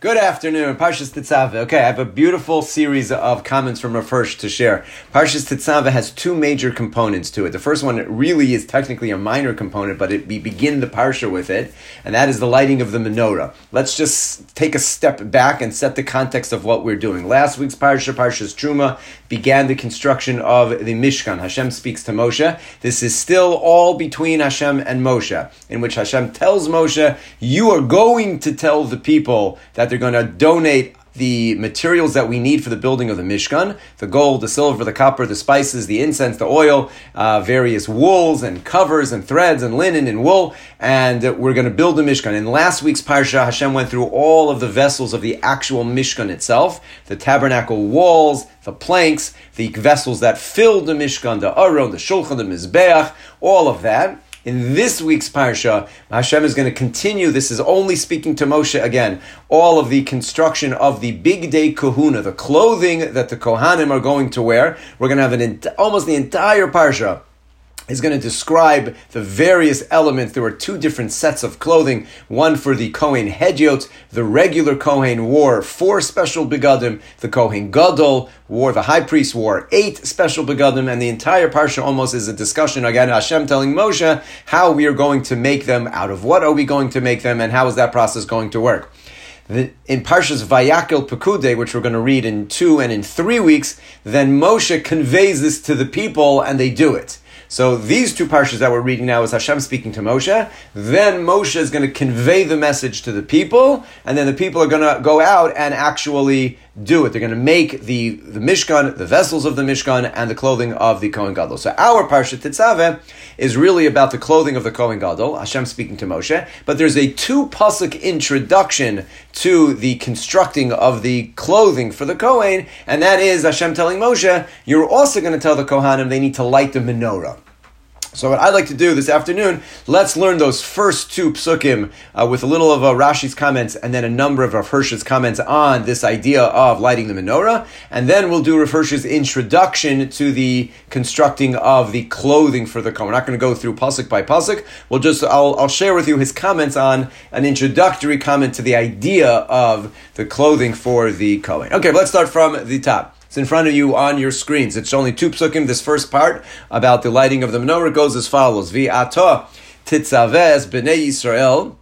Good afternoon, Parshas Tetzaveh. Okay, I have a beautiful series of comments from Rav Hirsch to share. Parshas Tetzaveh has two major components to it. The first one really is technically a minor component, but it, we begin the parsha with it, and that is the lighting of the menorah. Let's just take a step back and set the context of what we're doing. Last week's parsha, Parshas Truma, began the construction of the Mishkan. Hashem speaks to Moshe. This is still all between Hashem and Moshe, in which Hashem tells Moshe, "You are going to tell the people that." they're going to donate the materials that we need for the building of the Mishkan the gold, the silver, the copper, the spices, the incense, the oil, uh, various wools and covers and threads and linen and wool. And we're going to build the Mishkan. In last week's Parsha, Hashem went through all of the vessels of the actual Mishkan itself the tabernacle walls, the planks, the vessels that filled the Mishkan, the Aron, the Shulchan, the Mizbeach, all of that. In this week's parsha, Hashem is going to continue. This is only speaking to Moshe again. All of the construction of the bigdei kahuna, the clothing that the Kohanim are going to wear. We're going to have an almost the entire parsha is going to describe the various elements. There were two different sets of clothing. One for the Kohen Hedyot, the regular Kohen wore four special begadim. The Kohen Gadol wore, the high priest wore eight special begadim, and the entire parsha almost is a discussion again. Hashem telling Moshe how we are going to make them, out of what are we going to make them, and how is that process going to work. In Parshas Vayakel Pekude, which we're going to read in two and in three weeks, then Moshe conveys this to the people and they do it. So these two parshas that we're reading now is Hashem speaking to Moshe. Then Moshe is going to convey the message to the people, and then the people are going to go out and actually do it. They're going to make the, the Mishkan, the vessels of the Mishkan, and the clothing of the Kohen Gadol. So our parsha Tetzaveh is really about the clothing of the Kohen Gadol, Hashem speaking to Moshe, but there's a two pasuk introduction to the constructing of the clothing for the Kohen, and that is Hashem telling Moshe, you're also going to tell the Kohanim they need to light the menorah. So what I'd like to do this afternoon, let's learn those first two psukim uh, with a little of uh, Rashi's comments and then a number of Rav Hirsch's comments on this idea of lighting the menorah, and then we'll do Rav Hirsch's introduction to the constructing of the clothing for the Kohen. We're not going to go through pasuk by pasuk. We'll just I'll, I'll share with you his comments on an introductory comment to the idea of the clothing for the Kohen. Okay, let's start from the top. It's in front of you on your screens. It's only two psukim. This first part about the lighting of the menorah goes as follows: V'ata titzavez b'nei Yisrael.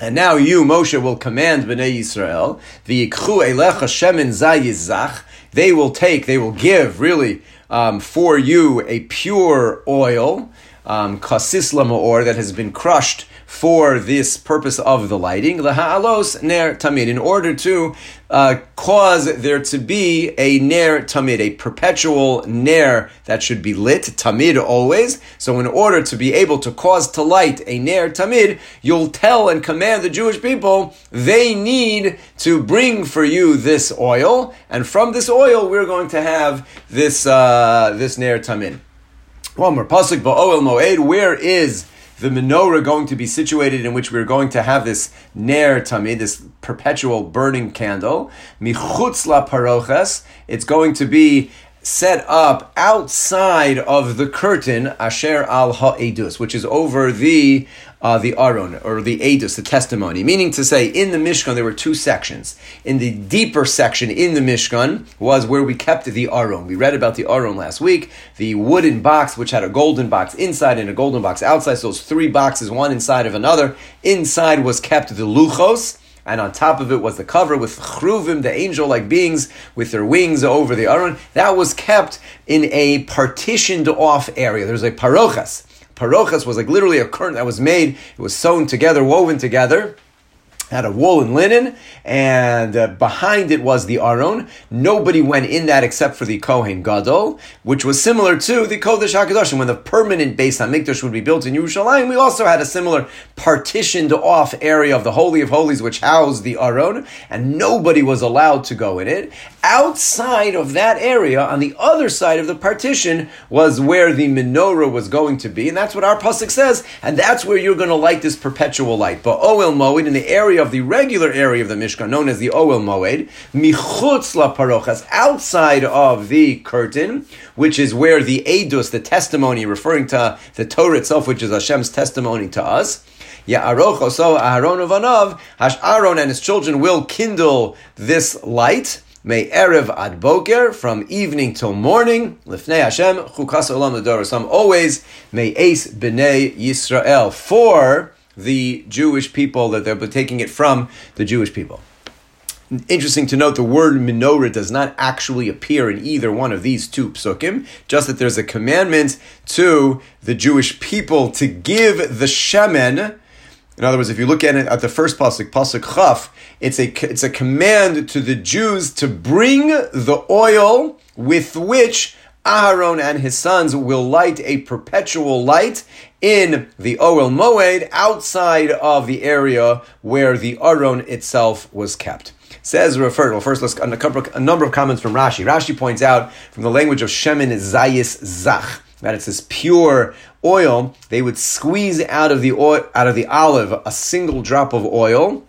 And now you, Moshe, will command Bnei Yisrael, v'yikchu elecha shemin zayis zach. They will take, they will give, really, um, for you a pure oil, um, kasis lamaor that has been crushed for this purpose of the lighting, ha'alos ner tamid, in order to uh, cause there to be a ner tamid, a perpetual ner that should be lit, tamid always. So in order to be able to cause to light a ner tamid, you'll tell and command the Jewish people they need to bring for you this oil, and from this oil we're going to have this uh, this ner tamid. One more pasuk ba'oel moed. Where is the menorah going to be situated in which we're going to have this ner tamid, this perpetual burning candle. Michutz la parochas. It's going to be set up outside of the curtain, asher al ha'edus, which is over the uh, the aron or the edus, the testimony. Meaning to say, in the Mishkan there were two sections. In the deeper section in the Mishkan was where we kept the aron. We read about the aron last week, the wooden box which had a golden box inside and a golden box outside. So those three boxes, one inside of another. Inside was kept the luchos and on top of it was the cover with chruvim, the angel-like beings with their wings over the aron. That was kept in a partitioned off area. There's a parochas. Parochas was like literally a curtain that was made. It was sewn together, woven together had a wool and linen, and uh, behind it was the Aron. Nobody went in that except for the Kohen Gadol, which was similar to the Kodesh HaKadoshim. When the permanent Beis Hamikdash would be built in Yerushalayim, we also had a similar partitioned off area of the Holy of Holies, which housed the Aron, and nobody was allowed to go in it. Outside of that area, on the other side of the partition, was where the menorah was going to be, and that's what our pasuk says, and that's where you're going to light this perpetual light. But Oel Moed, in the area of the regular area of the Mishkan, known as the Oel Moed, michutz la parochas, outside of the curtain, which is where the edus, the testimony, referring to the Torah itself, which is Hashem's testimony to us, Ya'aroch so Aharon uvanav, Hash Aaron and his children will kindle this light. Me'erev ad Boker, from evening till morning. Lifnei Hashem, Chukas Olam Some always, me'es B'nei Yisrael, for the Jewish people that they're taking it from the Jewish people. Interesting to note, the word menorah does not actually appear in either one of these two psukim, just that there's a commandment to the Jewish people to give the shemen. In other words, if you look at it at the first pasuk, pasuk chaf, it's a it's a command to the Jews to bring the oil with which Aharon and his sons will light a perpetual light in the Oel Moed outside of the area where the Aron itself was kept. Says referred. Well, first let's a, number of comments from Rashi. Rashi points out from the language of Shemin Zayis Zach that it's this pure oil. They would squeeze out of the oil, out of the olive a single drop of oil,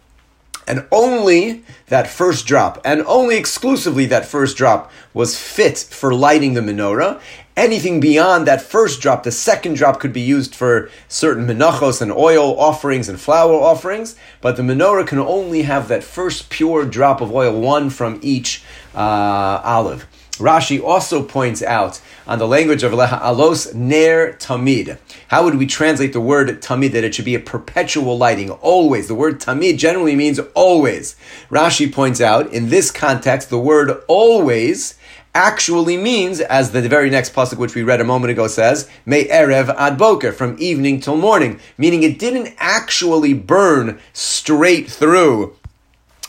and only that first drop, and only exclusively that first drop, was fit for lighting the menorah. Anything beyond that first drop, the second drop could be used for certain menachos and oil offerings and flour offerings, but the menorah can only have that first pure drop of oil, one from each uh, olive. Rashi also points out on the language of Leha Alos Ner Tamid. How would we translate the word Tamid? That it should be a perpetual lighting, always. The word Tamid generally means always. Rashi points out in this context, the word always actually means, as the very next pasuk which we read a moment ago says, "Me'erev ad boker," from evening till morning, meaning it didn't actually burn straight through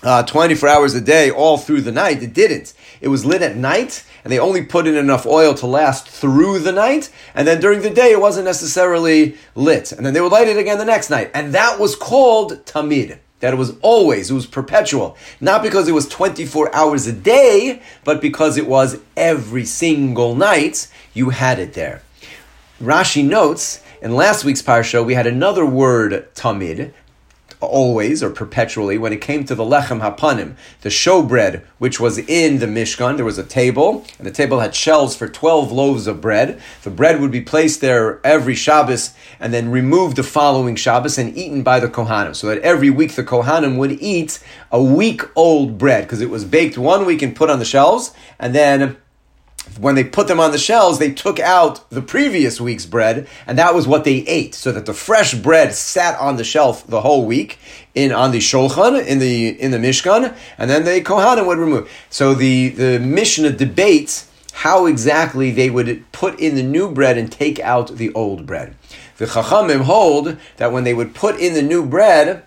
uh, 24 hours a day all through the night. It didn't. It was lit at night, and they only put in enough oil to last through the night, and then during the day it wasn't necessarily lit. And then they would light it again the next night. And that was called tamid that it was always, it was perpetual. Not because it was 24 hours a day, but because it was every single night you had it there. Rashi notes, in last week's parsha, we had another word, tamid, always or perpetually when it came to the lechem hapanim, the showbread which was in the Mishkan. There was a table, and the table had shelves for 12 loaves of bread. The bread would be placed there every Shabbos and then removed the following Shabbos and eaten by the Kohanim. So that every week the Kohanim would eat a week old bread because it was baked one week and put on the shelves, and then when they put them on the shelves, they took out the previous week's bread, and that was what they ate, so that the fresh bread sat on the shelf the whole week in on the shulchan in the in the mishkan, and then the kohanim would remove. So the the Mishnah debates how exactly they would put in the new bread and take out the old bread. The chachamim hold that when they would put in the new bread,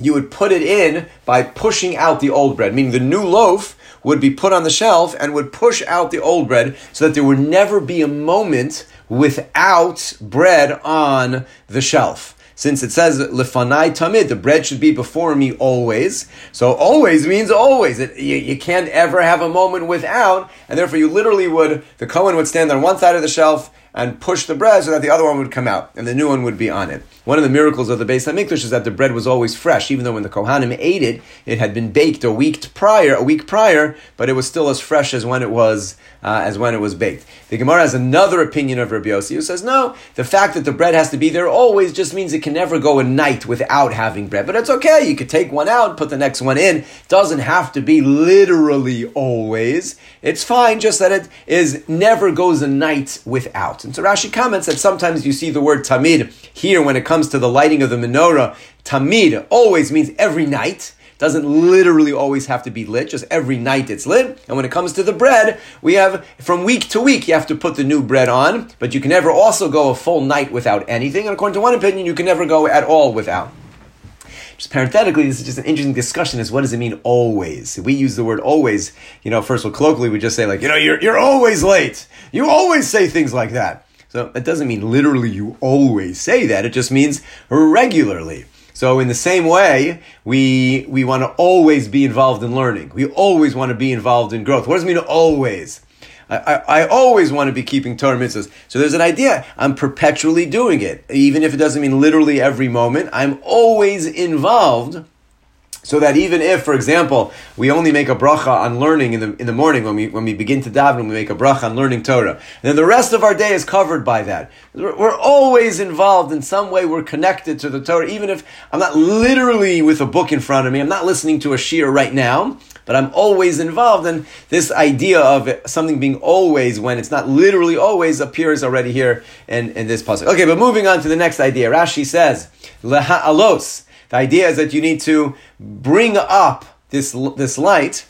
you would put it in by pushing out the old bread, meaning the new loaf would be put on the shelf and would push out the old bread so that there would never be a moment without bread on the shelf. Since it says lefanai tamid, the bread should be before me always. So always means always. It, you, you can't ever have a moment without, and therefore you literally would, the Cohen would stand on one side of the shelf and push the bread so that the other one would come out and the new one would be on it. One of the miracles of the Beis Hamikdash is that the bread was always fresh, even though when the Kohanim ate it, it had been baked a week prior, a week prior, but it was still as fresh as when it was uh, as when it was baked. The Gemara has another opinion of Rabbi Yossi who says no, the fact that the bread has to be there always just means it can never go a night without having bread. But it's okay, you could take one out, put the next one in. It Doesn't have to be literally always. It's fine, just that it is never goes a night without. And so Rashi comments that sometimes you see the word tamid here when it comes to the lighting of the menorah. Tamid always means every night doesn't literally always have to be lit, just every night it's lit. And when it comes to the bread, we have from week to week you have to put the new bread on, but you can never also go a full night without anything. And according to one opinion, you can never go at all without. Just parenthetically, this is just an interesting discussion is what does it mean always? We use the word always, you know, first of all, colloquially, we just say like, you know, you're, you're always late. You always say things like that. So it doesn't mean literally you always say that. It just means regularly. So in the same way, we, we want to always be involved in learning. We always want to be involved in growth. What does it mean always? I, I, always want to be keeping Torah mitzvahs. So there's an idea. I'm perpetually doing it. Even if it doesn't mean literally every moment, I'm always involved so that even if, for example, we only make a bracha on learning in the in the morning when we when we begin to daven, we make a bracha on learning Torah, then the rest of our day is covered by that. We're, we're, always involved in some way. We're connected to the Torah, even if I'm not literally with a book in front of me. I'm not listening to a shiur right now, but I'm always involved. And this idea of something being always when it's not literally always appears already here in, in this passage. Okay, but moving on to the next idea. Rashi says, Leha alos the idea is that you need to bring up this, this light.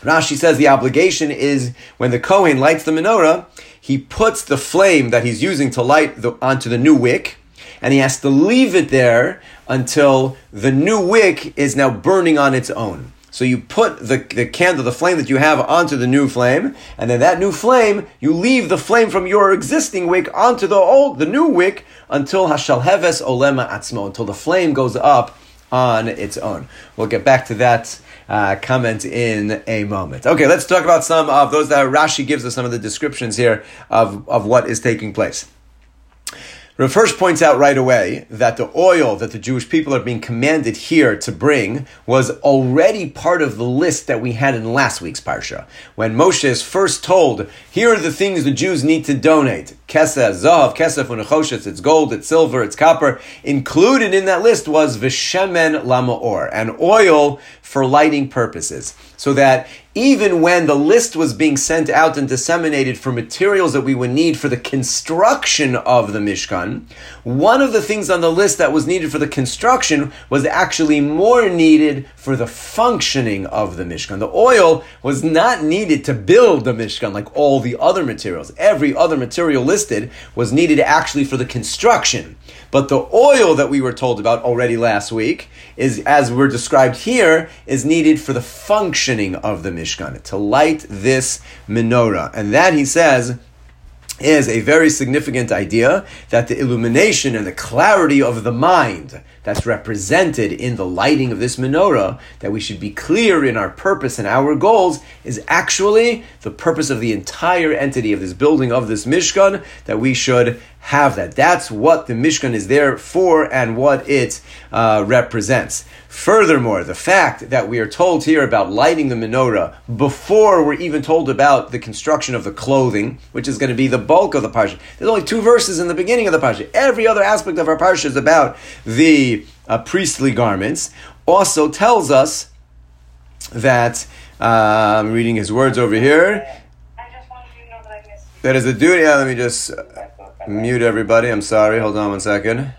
Rashi says the obligation is when the Kohen lights the menorah, he puts the flame that he's using to light the, onto the new wick, and he has to leave it there until the new wick is now burning on its own. So you put the, the candle, the flame that you have onto the new flame, and then that new flame, you leave the flame from your existing wick onto the old, the new wick, until Hashalheves Olema Atzmo, until the flame goes up on its own. We'll get back to that uh, comment in a moment. Okay, let's talk about some of those that Rashi gives us some of the descriptions here of, of what is taking place. Rav Hirsch points out right away that the oil that the Jewish people are being commanded here to bring was already part of the list that we had in last week's parsha. When Moshe is first told, here are the things the Jews need to donate. Kesef, Zahav, Kesef, Unechoshes, it's gold, it's silver, it's copper. Included in that list was Vishemen Lamaor, an oil for lighting purposes. So that even when the list was being sent out and disseminated for materials that we would need for the construction of the Mishkan, one of the things on the list that was needed for the construction was actually more needed for the functioning of the Mishkan. The oil was not needed to build the Mishkan like all the other materials. Every other material listed was needed actually for the construction. But the oil that we were told about already last week is, as we're described here, is needed for the functioning of the Mishkan, to light this menorah. And that, he says, is a very significant idea that the illumination and the clarity of the mind that's represented in the lighting of this menorah, that we should be clear in our purpose and our goals, is actually the purpose of the entire entity of this building, of this Mishkan, that we should have that. That's what the Mishkan is there for and what it uh, represents. Furthermore, the fact that we are told here about lighting the menorah before we're even told about the construction of the clothing, which is going to be the bulk of the parsha. There's only two verses in the beginning of the parsha. Every other aspect of our parsha is about the uh, priestly garments. Also tells us that uh, I'm reading his words over here. That is a duty. Yeah, let me just mute everybody. I'm sorry. Hold on one second.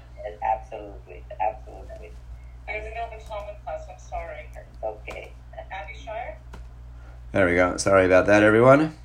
okay There we go. Sorry about that, everyone.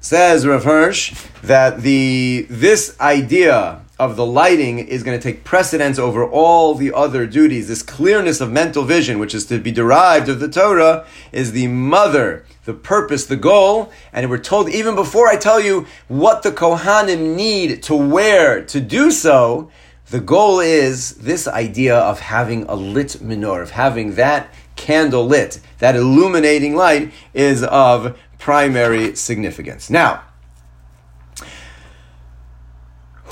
Says Rav Hirsch that the this idea of the lighting is going to take precedence over all the other duties. This clearness of mental vision, which is to be derived of the Torah, is the mother, the purpose, the goal. And we're told even before I tell you what the Kohanim need to wear to do so, the goal is this idea of having a lit menorah, of having that candle lit, that illuminating light is of primary significance. Now,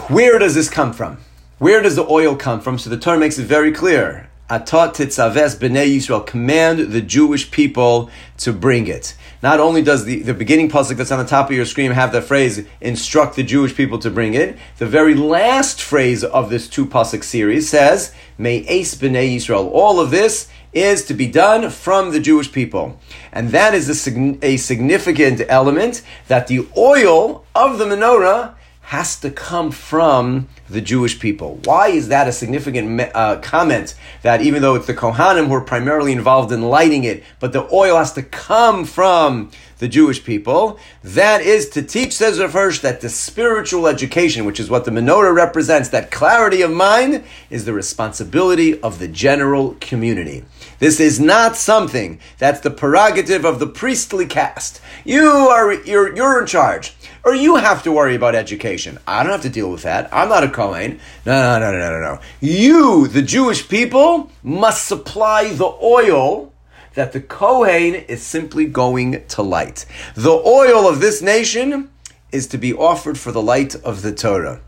where does this come from? Where does the oil come from? So the Torah makes it very clear. Atat titzaves b'nei Yisrael, command the Jewish people to bring it. Not only does the, the beginning pasuk that's on the top of your screen have the phrase, instruct the Jewish people to bring it, the very last phrase of this two pasuk series says, me'es b'nei Yisrael. All of this is to be done from the Jewish people. And that is a, a significant element that the oil of the menorah has to come from the Jewish people. Why is that a significant uh, comment? That even though it's the Kohanim who are primarily involved in lighting it, but the oil has to come from the Jewish people. That is to teach, says Rav Hirsch, that the spiritual education, which is what the menorah represents, that clarity of mind, is the responsibility of the general community. This is not something that's the prerogative of the priestly caste. You are you're, you're in charge or you have to worry about education. I don't have to deal with that. I'm not a Kohen. No, no, no, no, no, no. You, the Jewish people, must supply the oil that the Kohen is simply going to light. The oil of this nation is to be offered for the light of the Torah.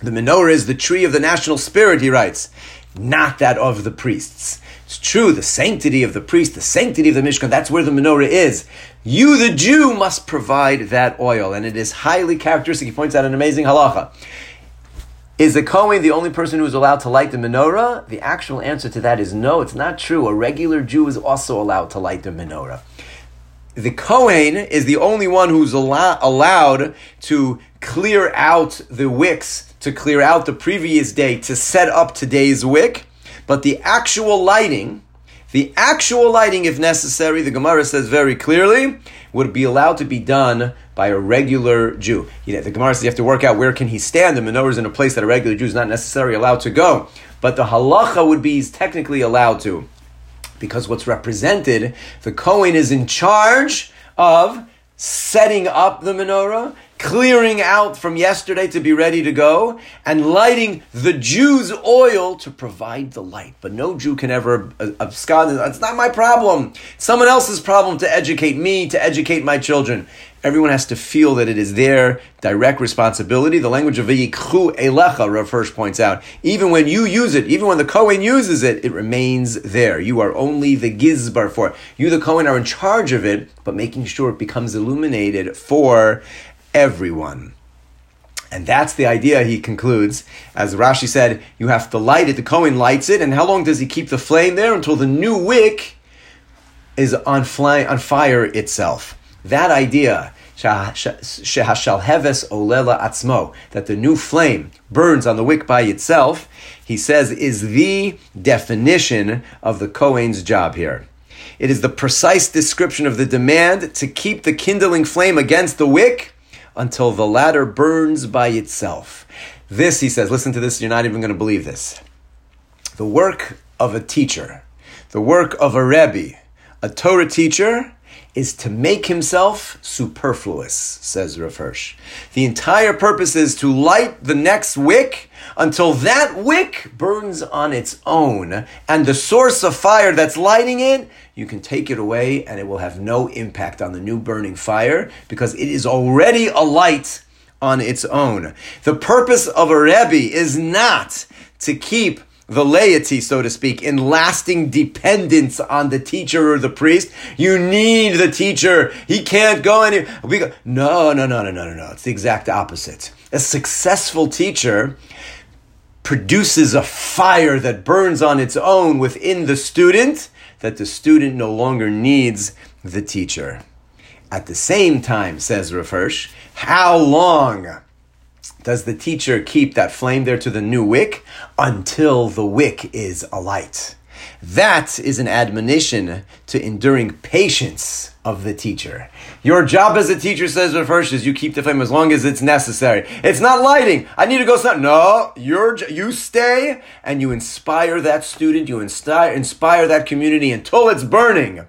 The menorah is the tree of the national spirit, he writes, not that of the priests. It's true, the sanctity of the priest, the sanctity of the Mishkan, that's where the menorah is. You, the Jew, must provide that oil, and it is highly characteristic. He points out an amazing halacha. Is the Kohen the only person who is allowed to light the menorah? The actual answer to that is no, it's not true. A regular Jew is also allowed to light the menorah the Kohen is the only one who's allow- allowed to clear out the wicks, to clear out the previous day, to set up today's wick. But the actual lighting, the actual lighting, if necessary, the Gemara says very clearly, would be allowed to be done by a regular Jew. You know, the Gemara says you have to work out where can he stand. The menorah is in a place that a regular Jew is not necessarily allowed to go. But the halacha would be he's technically allowed to because what's represented, the Kohen is in charge of setting up the menorah, clearing out from yesterday to be ready to go, and lighting the Jew's oil to provide the light. But no Jew can ever abscond. It's not my problem. It's someone else's problem to educate me, to educate my children. Everyone has to feel that it is their direct responsibility. The language of Vayikchu Elecha, Rav Hirsch points out, even when you use it, even when the Kohen uses it, it remains there. You are only the Gizbar for it. You, the Kohen, are in charge of it, but making sure it becomes illuminated for everyone. And that's the idea, he concludes. As Rashi said, you have to light it, the Kohen lights it, and how long does he keep the flame there? Until the new wick is on, fly, on fire itself. That idea, shehashalheves olela atzmo, that the new flame burns on the wick by itself, he says is the definition of the Kohen's job here. It is the precise description of the demand to keep the kindling flame against the wick until the latter burns by itself. This, he says, listen to this, you're not even going to believe this. The work of a teacher, the work of a Rebbe, a Torah teacher, is to make himself superfluous, says Rav Hirsch. The entire purpose is to light the next wick until that wick burns on its own, and the source of fire that's lighting it, you can take it away and it will have no impact on the new burning fire because it is already a light on its own. The purpose of a Rebbe is not to keep the laity, so to speak, in lasting dependence on the teacher or the priest. You need the teacher. He can't go any. We go, no, no, no, no, no, no, no. It's the exact opposite. A successful teacher produces a fire that burns on its own within the student that the student no longer needs the teacher. At the same time, says Rav Hirsch, how long does the teacher keep that flame there to the new wick until the wick is alight. That is an admonition to enduring patience of the teacher. Your job as a teacher, says the first, is you keep the flame as long as it's necessary. It's not lighting. I need to go something. No, you're, you stay and you inspire that student, you inspire, inspire that community until it's burning.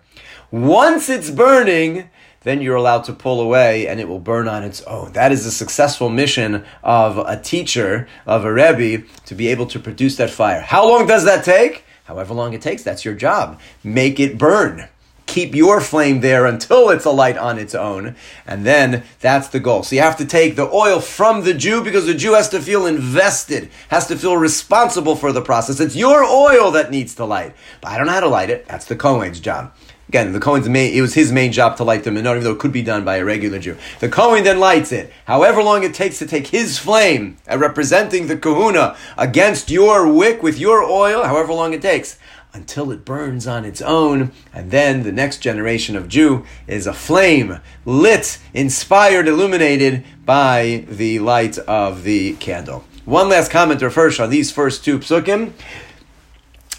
Once it's burning, then you're allowed to pull away and it will burn on its own. That is the successful mission of a teacher, of a Rebbe, to be able to produce that fire. How long does that take? However long it takes, that's your job. Make it burn. Keep your flame there until it's alight on its own. And then that's the goal. So you have to take the oil from the Jew because the Jew has to feel invested, has to feel responsible for the process. It's your oil that needs to light. But I don't know how to light it. That's the Kohen's job. Again, the Kohen's main, it was his main job to light the menorah, even though it could be done by a regular Jew. The Kohen then lights it. However long it takes to take his flame, uh, representing the kahuna, against your wick with your oil, however long it takes, until it burns on its own. And then the next generation of Jew is a flame, lit, inspired, illuminated by the light of the candle. One last comment or first on these first two psukim.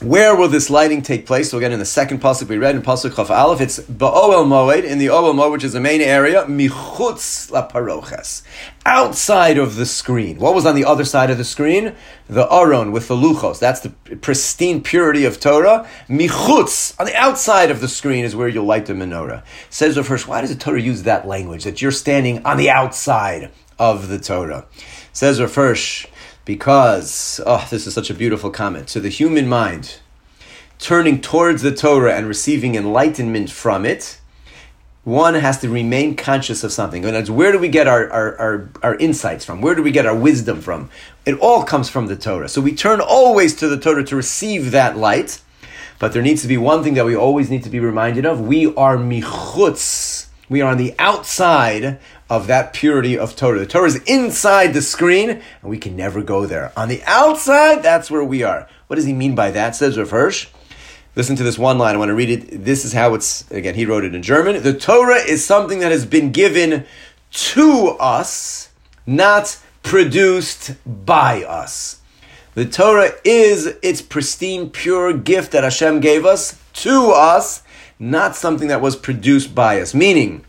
Where will this lighting take place? So again, in the second pasuk we read in pasuk Chaf Aleph, it's ba'oel moed in the oel moed, which is the main area, michutz la paroches, outside of the screen. What was on the other side of the screen? The aron with the luchos. That's the pristine purity of Torah. Michutz on the outside of the screen is where you'll light the menorah. Says the first, why does the Torah use that language that you're standing on the outside of the Torah? Says Rav Hirsch, because, oh, this is such a beautiful comment. So the human mind, turning towards the Torah and receiving enlightenment from it, one has to remain conscious of something. And that's where do we get our, our, our, our, insights from? Where do we get our wisdom from? It all comes from the Torah. So we turn always to the Torah to receive that light. But there needs to be one thing that we always need to be reminded of. We are michutz. We are on the outside of that purity of Torah. The Torah is inside the screen, and we can never go there. On the outside, that's where we are. What does he mean by that? Says Rav Hirsch. Listen to this one line. I want to read it. This is how it's, again, he wrote it in German. The Torah is something that has been given to us, not produced by us. The Torah is its pristine, pure gift that Hashem gave us to us, not something that was produced by us. Meaning,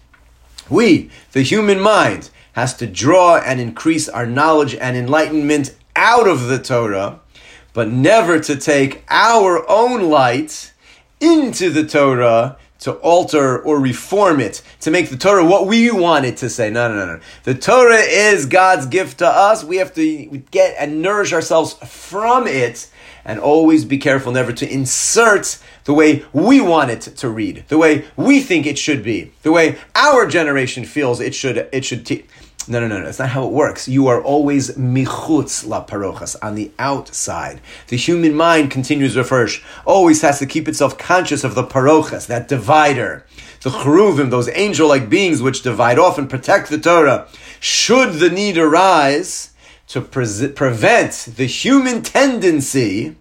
we, the human mind, has to draw and increase our knowledge and enlightenment out of the Torah but never to take our own light into the Torah to alter or reform it, to make the Torah what we want it to say. No, no, no, no. The Torah is God's gift to us. We have to get and nourish ourselves from it and always be careful never to insert the way we want it to read, the way we think it should be, the way our generation feels it should, it should teach. No, no, no, no. That's not how it works. You are always michutz la parochas, on the outside. The human mind, continues Rav always has to keep itself conscious of the parochas, that divider. The cheruvim, those angel-like beings which divide off and protect the Torah. Should the need arise to pre- prevent the human tendency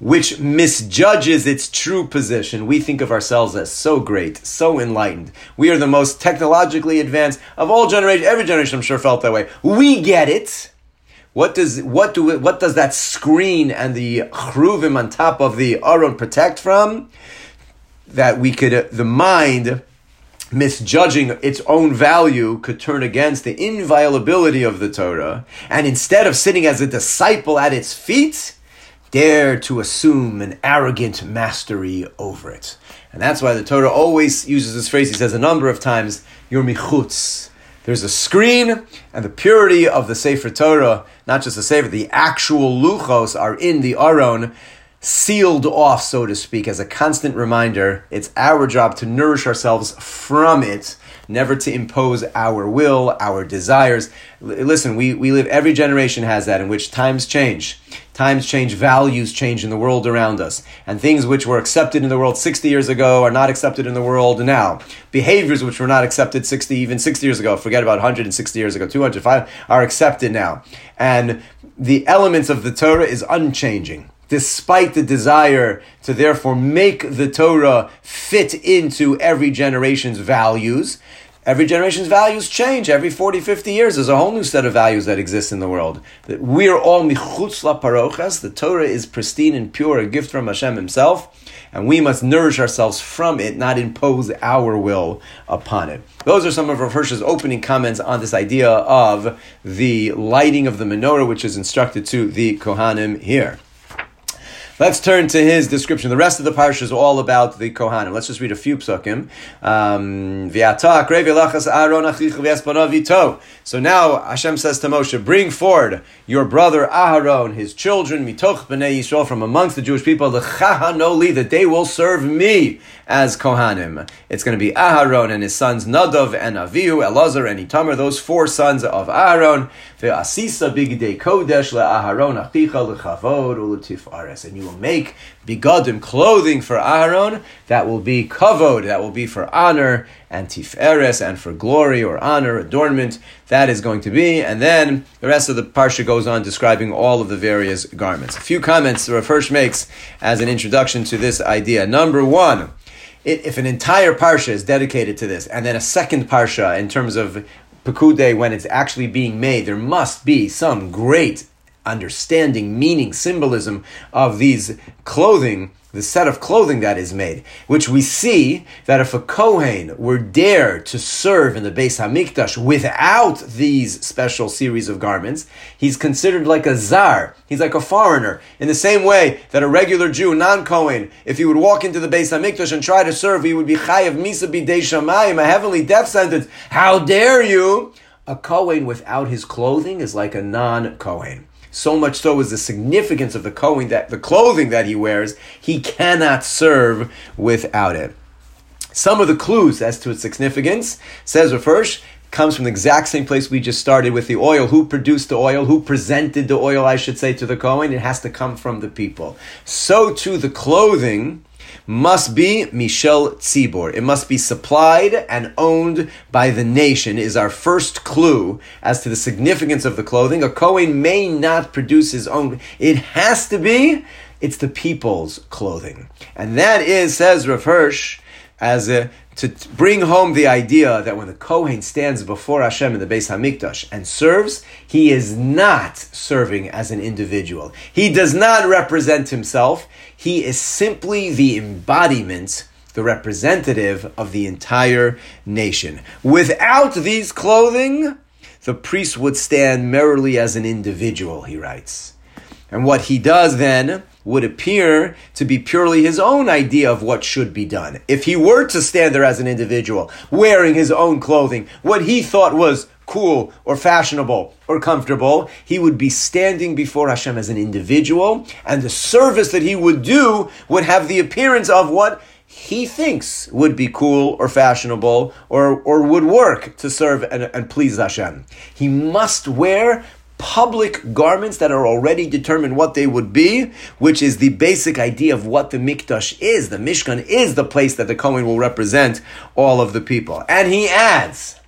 which misjudges its true position. We think of ourselves as so great, so enlightened. We are the most technologically advanced of all generations. Every generation, I'm sure, felt that way. We get it. What does what do what does that screen and the chruvim on top of the aron protect from? That we could uh, the mind misjudging its own value could turn against the inviolability of the Torah, and instead of sitting as a disciple at its feet, dare to assume an arrogant mastery over it. And that's why the Torah always uses this phrase. He says a number of times, "You're michutz." There's a screen, and the purity of the Sefer Torah, not just the Sefer, the actual luchos are in the Aron, sealed off, so to speak, as a constant reminder. It's our job to nourish ourselves from it never to impose our will, our desires. L- listen, we, we live, every generation has that in which times change. Times change, values change in the world around us. And things which were accepted in the world 60 years ago are not accepted in the world now. Behaviors which were not accepted 60, even 60 years ago, forget about 160 years ago, 205, are accepted now. And the elements of the Torah is unchanging despite the desire to therefore make the Torah fit into every generation's values. Every generation's values change. Every 40, 50 years, there's a whole new set of values that exist in the world. That we're all michutz parochas. The Torah is pristine and pure, a gift from Hashem Himself, and we must nourish ourselves from it, not impose our will upon it. Those are some of Rav Hirsch's opening comments on this idea of the lighting of the menorah, which is instructed to the Kohanim here. Let's turn to his description. The rest of the parsha is all about the Kohanim. Let's just read a few psukim. Um, so now Hashem says to Moshe, bring forward your brother Aharon, his children, mitoch b'nei Yisrael, from amongst the Jewish people, lechahano li, that they will serve me as Kohanim. It's going to be Aharon and his sons Nadav and Avihu, Elazar and Itamar, those four sons of Aharon. Bigdei kodesh le'Aharon achicha. And you will make bigadim, clothing for Aaron, that will be kavod, that will be for honor, and tiferes, and for glory or honor, adornment. That is going to be. And then the rest of the parsha goes on describing all of the various garments. A few comments Rav Hirsch makes as an introduction to this idea. Number one, it, if an entire parsha is dedicated to this, and then a second parsha in terms of Pekude when it's actually being made, there must be some great understanding, meaning, symbolism of these clothing the set of clothing that is made, which we see that if a Kohen were dare to serve in the Beis Hamikdash without these special series of garments, he's considered like a zar. He's like a foreigner. In the same way that a regular Jew, non-Kohen, if he would walk into the Beis Hamikdash and try to serve, he would be chayav misa bidei shamayim, a heavenly death sentence. How dare you? A Kohen without his clothing is like a non-Kohen. So much so is the significance of the clothing that the clothing that he wears, he cannot serve without it. Some of the clues as to its significance says Rav comes from the exact same place we just started with the oil. Who produced the oil? Who presented the oil, I should say, to the Kohen? It has to come from the people. So too the clothing must be mishel tzibur. It must be supplied and owned by the nation is our first clue as to the significance of the clothing. A Kohen may not produce his own. It has to be, it's the people's clothing. And that is, says Rav Hirsch, as a to bring home the idea that when the Kohen stands before Hashem in the Beis Hamikdash and serves, he is not serving as an individual. He does not represent himself. He is simply the embodiment, the representative of the entire nation. Without these clothing, the priest would stand merely as an individual, he writes. And what he does then would appear to be purely his own idea of what should be done. If he were to stand there as an individual, wearing his own clothing, what he thought was cool or fashionable or comfortable, he would be standing before Hashem as an individual, and the service that he would do would have the appearance of what he thinks would be cool or fashionable or, or would work to serve and, and please Hashem. He must wear public garments that are already determined what they would be, which is the basic idea of what the Mikdash is. The Mishkan is the place that the Kohen will represent all of the people. And he adds,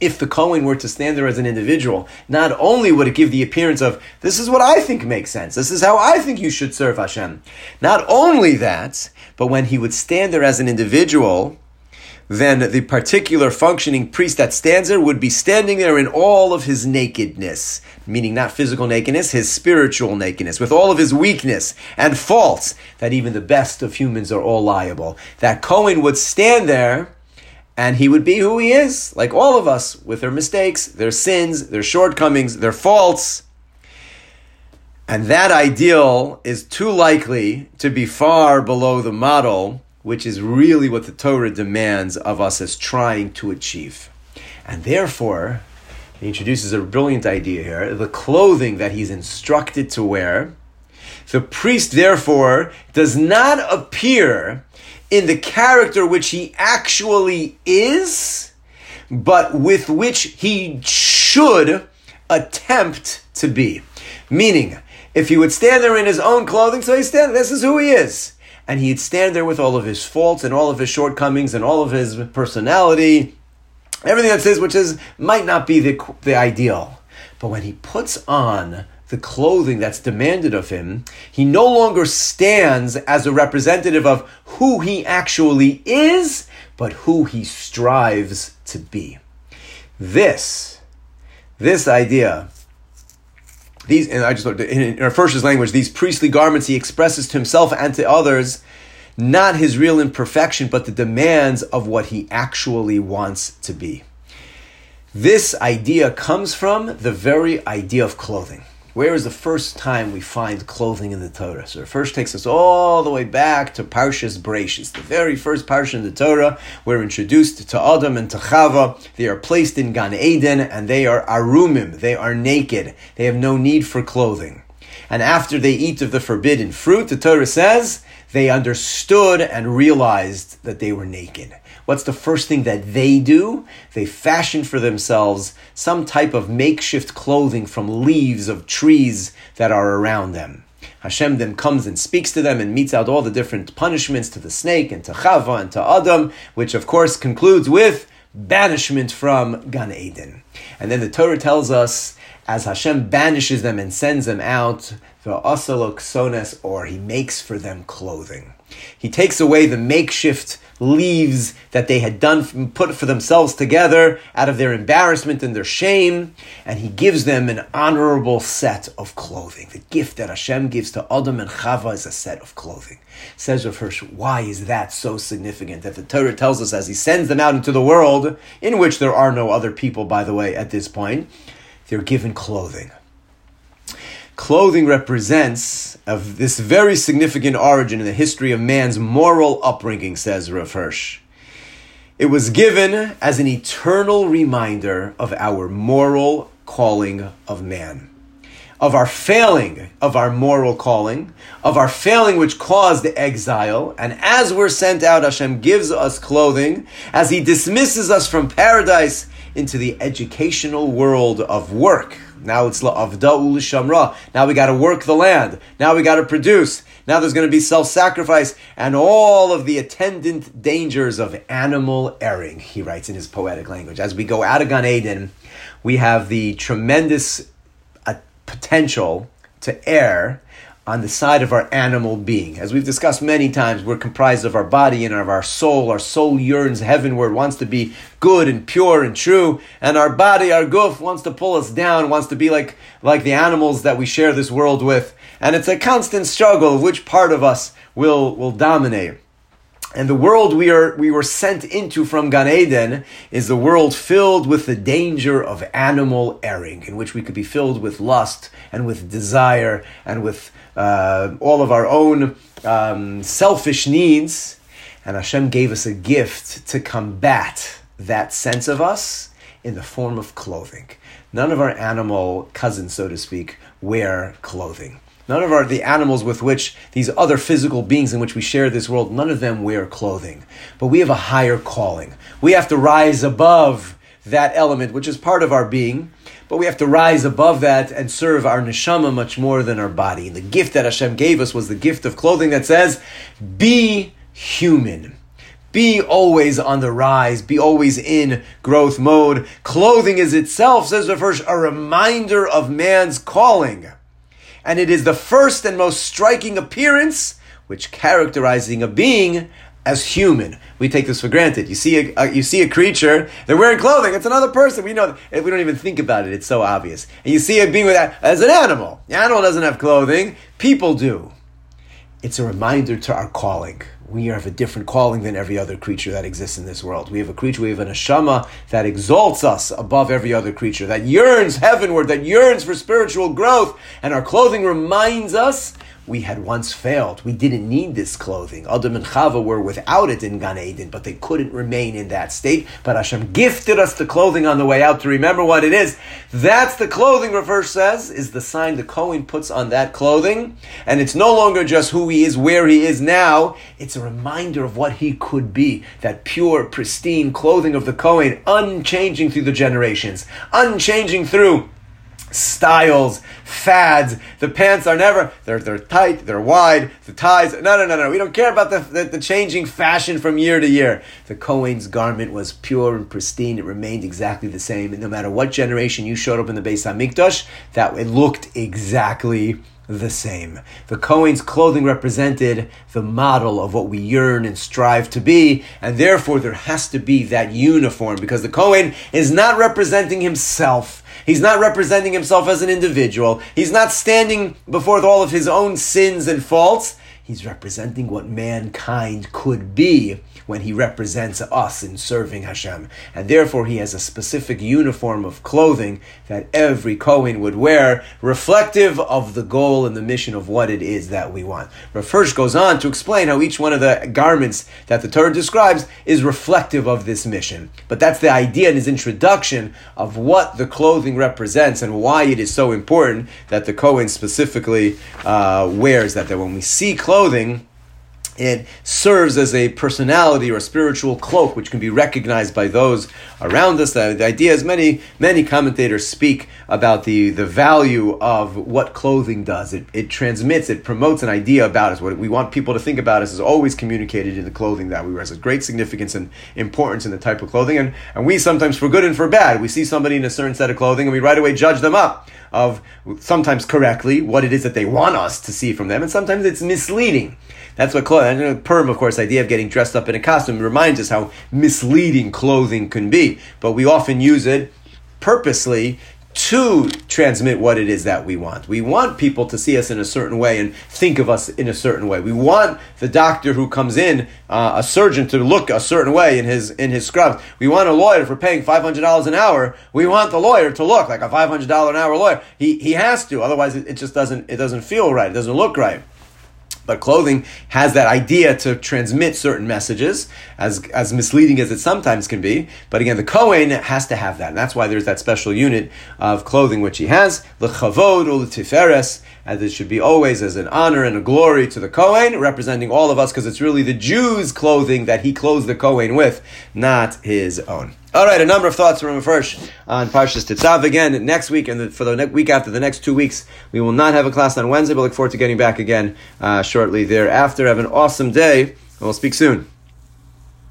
if the Kohen were to stand there as an individual, not only would it give the appearance of, this is what I think makes sense, this is how I think you should serve Hashem. Not only that, but when he would stand there as an individual, then the particular functioning priest that stands there would be standing there in all of his nakedness, meaning not physical nakedness, his spiritual nakedness, with all of his weakness and faults, that even the best of humans are all liable. That Cohen would stand there and he would be who he is, like all of us, with their mistakes, their sins, their shortcomings, their faults. And that ideal is too likely to be far below the model which is really what the Torah demands of us as trying to achieve. And therefore, he introduces a brilliant idea here the clothing that he's instructed to wear. The priest, therefore, does not appear in the character which he actually is, but with which he should attempt to be. Meaning, if he would stand there in his own clothing, so he's standing, this is who he is and he'd stand there with all of his faults and all of his shortcomings and all of his personality, everything that's his, which is might not be the, the ideal. But when he puts on the clothing that's demanded of him, he no longer stands as a representative of who he actually is, but who he strives to be. This, this idea these, and I just in, in first language, these priestly garments he expresses to himself and to others, not his real imperfection, but the demands of what he actually wants to be. This idea comes from the very idea of clothing. Where is the first time we find clothing in the Torah? So it first takes us all the way back to Parshas Breishis, the very first parsha in the Torah. We're introduced to Adam and to Chava. They are placed in Gan Eden and they are arumim. They are naked. They have no need for clothing. And after they eat of the forbidden fruit, the Torah says they understood and realized that they were naked. What's the first thing that they do? They fashion for themselves some type of makeshift clothing from leaves of trees that are around them. Hashem then comes and speaks to them and meets out all the different punishments to the snake and to Chava and to Adam, which of course concludes with banishment from Gan Eden. And then the Torah tells us as Hashem banishes them and sends them out, sones, or he makes for them clothing. He takes away the makeshift leaves that they had done put for themselves together out of their embarrassment and their shame, and he gives them an honorable set of clothing. The gift that Hashem gives to Adam and Chava is a set of clothing. Says Rav Hirsch, why is that so significant? That the Torah tells us as he sends them out into the world, in which there are no other people, by the way, at this point, they're given clothing clothing represents of this very significant origin in the history of man's moral upbringing, says Rav Hirsch. It was given as an eternal reminder of our moral calling of man. of our failing of our moral calling, of our failing which caused the exile, and as we're sent out, Hashem gives us clothing, as He dismisses us from paradise into the educational world of work. Now it's la'avda shamra. Now we got to work the land. Now we got to produce. Now there's going to be self-sacrifice and all of the attendant dangers of animal erring. He writes in his poetic language. As we go out of Gan Eden, we have the tremendous uh, potential to err on the side of our animal being. As we've discussed many times, we're comprised of our body and of our soul. Our soul yearns heavenward, wants to be good and pure and true, and our body, our guf, wants to pull us down, wants to be like, like the animals that we share this world with. And it's a constant struggle of which part of us will, will dominate. And the world we are we were sent into from Gan Eden is a world filled with the danger of animal erring, in which we could be filled with lust and with desire and with uh, all of our own um, selfish needs. And Hashem gave us a gift to combat that sense of us in the form of clothing. None of our animal cousins, so to speak, wear clothing. None of our the animals with which these other physical beings in which we share this world, none of them wear clothing. But we have a higher calling. We have to rise above that element, which is part of our being, but we have to rise above that and serve our neshama much more than our body. And the gift that Hashem gave us was the gift of clothing that says, "Be human." Be always on the rise. Be always in growth mode. Clothing is itself, says the Hirsch, a reminder of man's calling and it is the first and most striking appearance which characterizing a being as human. We take this for granted. You see a, a, you see a creature, they're wearing clothing. It's another person. We know if we don't even think about it. It's so obvious. And you see a being with that as an animal. The animal doesn't have clothing. People do. It's a reminder to our calling we have a different calling than every other creature that exists in this world. We have a creature, we have an neshama that exalts us above every other creature, that yearns heavenward, that yearns for spiritual growth, and our clothing reminds us we had once failed. We didn't need this clothing. Adam and Chava were without it in Gan Eden, but they couldn't remain in that state. But Hashem gifted us the clothing on the way out to remember what it is. That's the clothing, Rav Hirsch says, is the sign the Kohen puts on that clothing. And it's no longer just who he is, where he is now. It's a reminder of what he could be. That pure, pristine clothing of the Kohen, unchanging through the generations, unchanging through styles, fads. The pants are never, they're, they're tight, they're wide, the ties, no, no, no, no. We don't care about the, the, the changing fashion from year to year. The Kohen's garment was pure and pristine. It remained exactly the same. And no matter what generation you showed up in the Beis HaMikdash, that it looked exactly the same. The Kohen's clothing represented the model of what we yearn and strive to be, and therefore there has to be that uniform because the Kohen is not representing himself. He's not representing himself as an individual. He's not standing before all of his own sins and faults. He's representing what mankind could be when he represents us in serving Hashem. And therefore, he has a specific uniform of clothing that every Kohen would wear, reflective of the goal and the mission of what it is that we want. Rav Hirsch goes on to explain how each one of the garments that the Torah describes is reflective of this mission. But that's the idea in his introduction of what the clothing represents and why it is so important that the Kohen specifically uh, wears that. That when we see clothing, it serves as a personality or a spiritual cloak which can be recognized by those around us. The, the idea is many, many commentators speak about the, the value of what clothing does. It, it transmits, it promotes an idea about us. What we want people to think about us is always communicated in the clothing that we wear. It's great significance and importance in the type of clothing. And, and we sometimes, for good and for bad, we see somebody in a certain set of clothing and we right away judge them up of sometimes correctly what it is that they want us to see from them, and sometimes it's misleading. That's what clothing, uh, Purim, of course, idea of getting dressed up in a costume reminds us how misleading clothing can be. But we often use it purposely to transmit what it is that we want. We want people to see us in a certain way and think of us in a certain way. We want the doctor who comes in, uh, a surgeon, to look a certain way in his in his scrubs. We want a lawyer for paying five hundred dollars an hour. We want the lawyer to look like a five hundred dollar an hour lawyer. He he has to, otherwise it, it just doesn't it doesn't feel right. It doesn't look right. But clothing has that idea to transmit certain messages, as, as misleading as it sometimes can be. But again, the Kohen has to have that. And that's why there's that special unit of clothing which he has. The Chavod or the Tiferes, as it should be always as an honor and a glory to the Kohen, representing all of us, because it's really the Jews' clothing that he clothes the Kohen with, not his own. All right, a number of thoughts from Hirsch on Parshas Tetzav. Again, next week and for the week after the next two weeks, we will not have a class on Wednesday, but look forward to getting back again uh, shortly thereafter. Have an awesome day, and we'll speak soon.